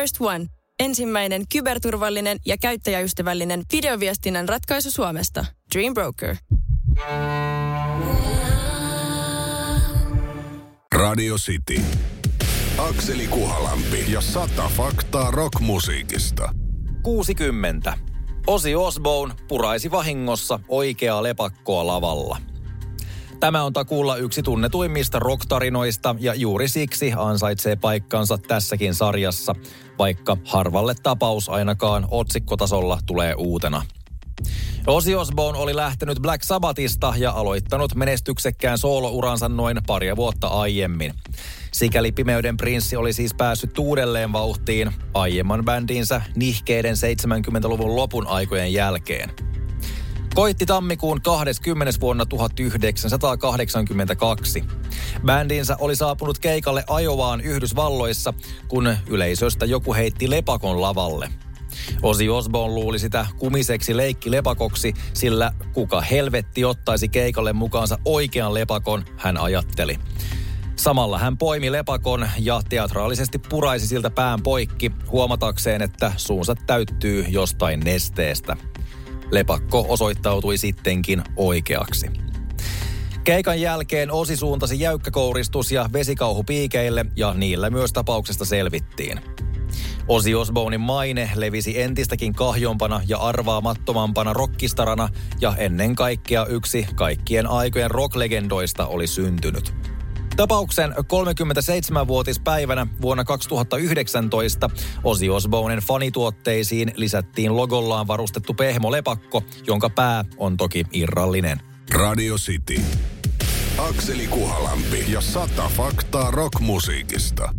First One. Ensimmäinen kyberturvallinen ja käyttäjäystävällinen videoviestinnän ratkaisu Suomesta. Dream Broker. Radio City. Akseli Kuhalampi ja sata faktaa rockmusiikista. 60. Osi Osbourne puraisi vahingossa oikeaa lepakkoa lavalla. Tämä on takuulla yksi tunnetuimmista rocktarinoista ja juuri siksi ansaitsee paikkansa tässäkin sarjassa, vaikka harvalle tapaus ainakaan otsikkotasolla tulee uutena. Ozzy Osbourne oli lähtenyt Black Sabbathista ja aloittanut menestyksekkään soolouransa noin paria vuotta aiemmin. Sikäli Pimeyden prinssi oli siis päässyt uudelleen vauhtiin aiemman bändinsä nihkeiden 70-luvun lopun aikojen jälkeen. Koitti tammikuun 20. vuonna 1982. Bändinsä oli saapunut keikalle ajovaan Yhdysvalloissa, kun yleisöstä joku heitti lepakon lavalle. Osi Osborn luuli sitä kumiseksi leikki lepakoksi, sillä kuka helvetti ottaisi keikalle mukaansa oikean lepakon, hän ajatteli. Samalla hän poimi lepakon ja teatraalisesti puraisi siltä pään poikki, huomatakseen, että suunsa täyttyy jostain nesteestä. Lepakko osoittautui sittenkin oikeaksi. Keikan jälkeen Osi suuntasi jäykkäkouristus ja vesikauhu piikeille ja niillä myös tapauksesta selvittiin. Osi Osbournin maine levisi entistäkin kahjompana ja arvaamattomampana rockistarana ja ennen kaikkea yksi kaikkien aikojen rocklegendoista oli syntynyt. Tapauksen 37-vuotispäivänä vuonna 2019 Ozzy Osbournen fanituotteisiin lisättiin logollaan varustettu pehmolepakko, jonka pää on toki irrallinen. Radio City. Akseli Kuhalampi ja sata faktaa rockmusiikista.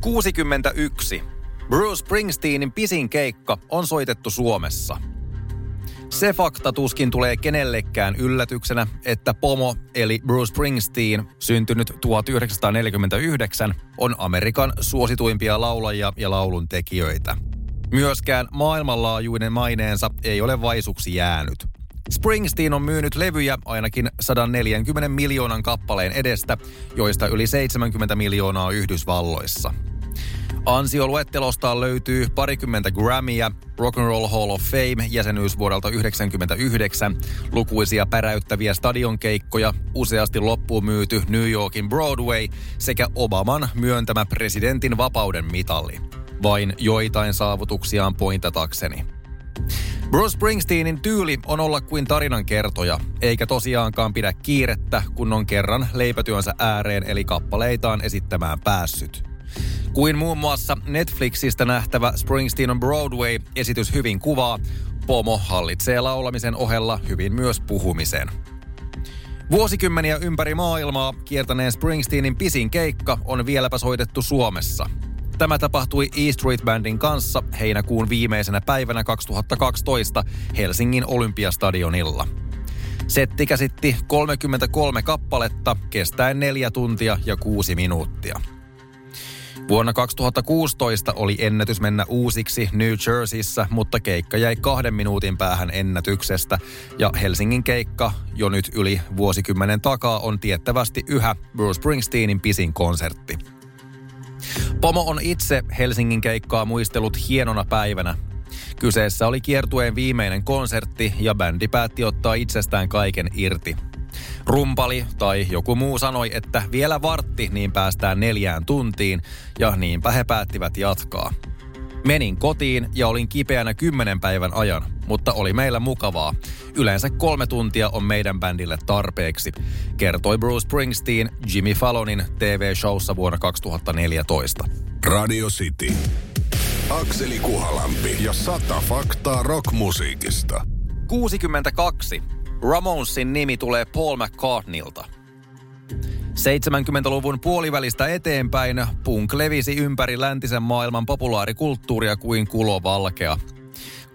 61. Bruce Springsteenin pisin keikka on soitettu Suomessa – se fakta tuskin tulee kenellekään yllätyksenä, että Pomo eli Bruce Springsteen, syntynyt 1949, on Amerikan suosituimpia laulajia ja laulun tekijöitä. Myöskään maailmanlaajuinen maineensa ei ole vaisuksi jäänyt. Springsteen on myynyt levyjä ainakin 140 miljoonan kappaleen edestä, joista yli 70 miljoonaa Yhdysvalloissa – Ansioluettelostaan löytyy parikymmentä Grammyä, Rock and Roll Hall of Fame jäsenyys vuodelta 1999, lukuisia päräyttäviä stadionkeikkoja, useasti loppuun myyty New Yorkin Broadway sekä Obaman myöntämä presidentin vapauden mitalli. Vain joitain saavutuksiaan pointatakseni. Bruce Springsteenin tyyli on olla kuin tarinan kertoja, eikä tosiaankaan pidä kiirettä, kun on kerran leipätyönsä ääreen eli kappaleitaan esittämään päässyt. Kuin muun muassa Netflixistä nähtävä Springsteen on Broadway-esitys hyvin kuvaa, Pomo hallitsee laulamisen ohella hyvin myös puhumisen. Vuosikymmeniä ympäri maailmaa kiertäneen Springsteenin pisin keikka on vieläpä soitettu Suomessa. Tämä tapahtui E Street Bandin kanssa heinäkuun viimeisenä päivänä 2012 Helsingin Olympiastadionilla. Setti käsitti 33 kappaletta kestäen 4 tuntia ja 6 minuuttia. Vuonna 2016 oli ennätys mennä uusiksi New Jerseyssä, mutta keikka jäi kahden minuutin päähän ennätyksestä. Ja Helsingin keikka jo nyt yli vuosikymmenen takaa on tiettävästi yhä Bruce Springsteenin pisin konsertti. Pomo on itse Helsingin keikkaa muistellut hienona päivänä. Kyseessä oli kiertueen viimeinen konsertti ja bändi päätti ottaa itsestään kaiken irti. Rumpali tai joku muu sanoi, että vielä vartti, niin päästään neljään tuntiin, ja niinpä he päättivät jatkaa. Menin kotiin ja olin kipeänä kymmenen päivän ajan, mutta oli meillä mukavaa. Yleensä kolme tuntia on meidän bändille tarpeeksi, kertoi Bruce Springsteen Jimmy Fallonin TV-showssa vuonna 2014. Radio City. Akseli Kuhalampi ja sata faktaa rockmusiikista. 62. Ramonsin nimi tulee Paul McCartneylta. 70-luvun puolivälistä eteenpäin punk levisi ympäri läntisen maailman populaarikulttuuria kuin kulovalkea.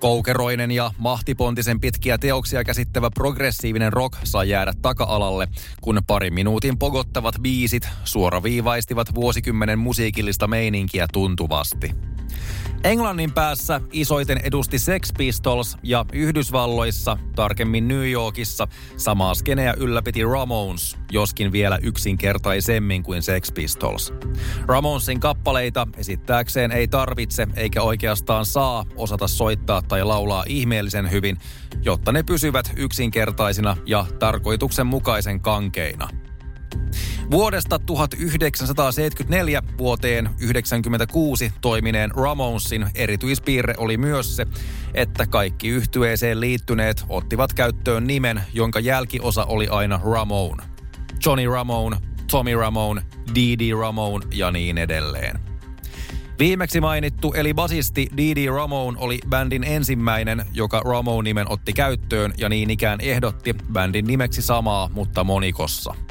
Koukeroinen ja mahtipontisen pitkiä teoksia käsittävä progressiivinen rock sai jäädä taka-alalle, kun pari minuutin pogottavat biisit suoraviivaistivat vuosikymmenen musiikillista meininkiä tuntuvasti. Englannin päässä isoiten edusti Sex Pistols ja Yhdysvalloissa, tarkemmin New Yorkissa, samaa skeneä ylläpiti Ramones, joskin vielä yksinkertaisemmin kuin Sex Pistols. Ramonesin kappaleita esittääkseen ei tarvitse eikä oikeastaan saa osata soittaa tai laulaa ihmeellisen hyvin, jotta ne pysyvät yksinkertaisina ja tarkoituksenmukaisen kankeina – Vuodesta 1974 vuoteen 1996 toimineen Ramonesin erityispiirre oli myös se, että kaikki yhtyeeseen liittyneet ottivat käyttöön nimen, jonka jälkiosa oli aina Ramone. Johnny Ramone, Tommy Ramone, Dee Ramone ja niin edelleen. Viimeksi mainittu eli basisti Dee Ramone oli bändin ensimmäinen, joka Ramone-nimen otti käyttöön ja niin ikään ehdotti bändin nimeksi samaa, mutta monikossa –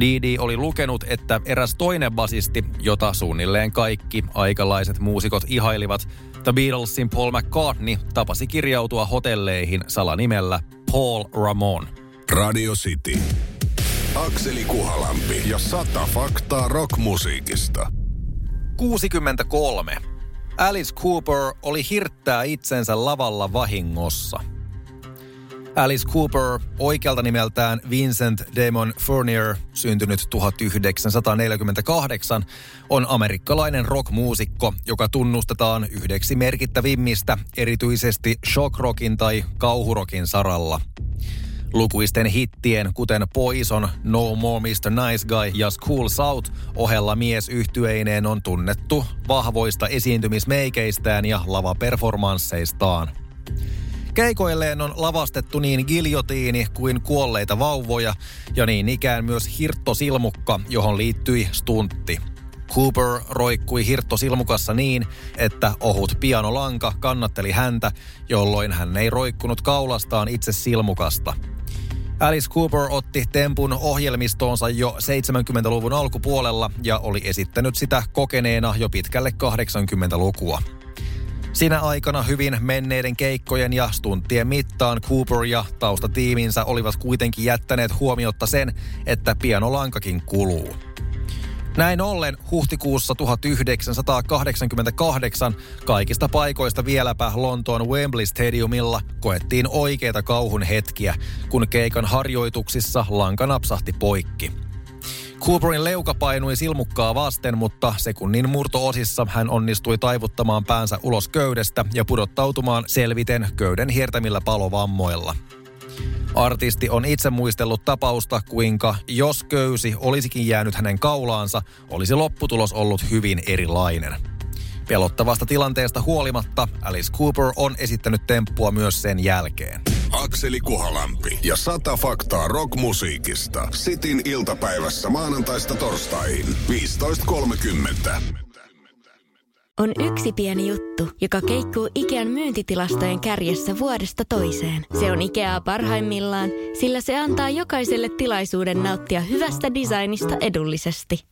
Didi oli lukenut, että eräs toinen basisti, jota suunnilleen kaikki aikalaiset muusikot ihailivat, The Beatlesin Paul McCartney tapasi kirjautua hotelleihin salanimellä Paul Ramon. Radio City. Akseli Kuhalampi ja sata faktaa rockmusiikista. 63. Alice Cooper oli hirttää itsensä lavalla vahingossa – Alice Cooper, oikealta nimeltään Vincent Damon Furnier, syntynyt 1948, on amerikkalainen rockmuusikko, joka tunnustetaan yhdeksi merkittävimmistä, erityisesti shockrockin tai kauhurokin saralla. Lukuisten hittien, kuten Poison, No More Mr. Nice Guy ja School South ohella mies yhtyeineen on tunnettu vahvoista esiintymismeikeistään ja lavaperformansseistaan. Keikoilleen on lavastettu niin giljotiini kuin kuolleita vauvoja ja niin ikään myös hirttosilmukka, johon liittyi stuntti. Cooper roikkui hirttosilmukassa niin, että ohut pianolanka kannatteli häntä, jolloin hän ei roikkunut kaulastaan itse silmukasta. Alice Cooper otti tempun ohjelmistoonsa jo 70-luvun alkupuolella ja oli esittänyt sitä kokeneena jo pitkälle 80-lukua. Sinä aikana hyvin menneiden keikkojen ja stuntien mittaan Cooper ja taustatiiminsä olivat kuitenkin jättäneet huomiotta sen, että pianolankakin kuluu. Näin ollen huhtikuussa 1988 kaikista paikoista vieläpä Lontoon Wembley Stadiumilla koettiin oikeita kauhun hetkiä, kun keikan harjoituksissa lanka napsahti poikki. Cooperin leuka painui silmukkaa vasten, mutta sekunnin murtoosissa hän onnistui taivuttamaan päänsä ulos köydestä ja pudottautumaan selviten köyden hiertämillä palovammoilla. Artisti on itse muistellut tapausta, kuinka jos köysi olisikin jäänyt hänen kaulaansa, olisi lopputulos ollut hyvin erilainen. Pelottavasta tilanteesta huolimatta Alice Cooper on esittänyt temppua myös sen jälkeen. Akseli Kuhalampi ja sata faktaa rockmusiikista. Sitin iltapäivässä maanantaista torstaihin 15.30. On yksi pieni juttu, joka keikkuu Ikean myyntitilastojen kärjessä vuodesta toiseen. Se on Ikeaa parhaimmillaan, sillä se antaa jokaiselle tilaisuuden nauttia hyvästä designista edullisesti.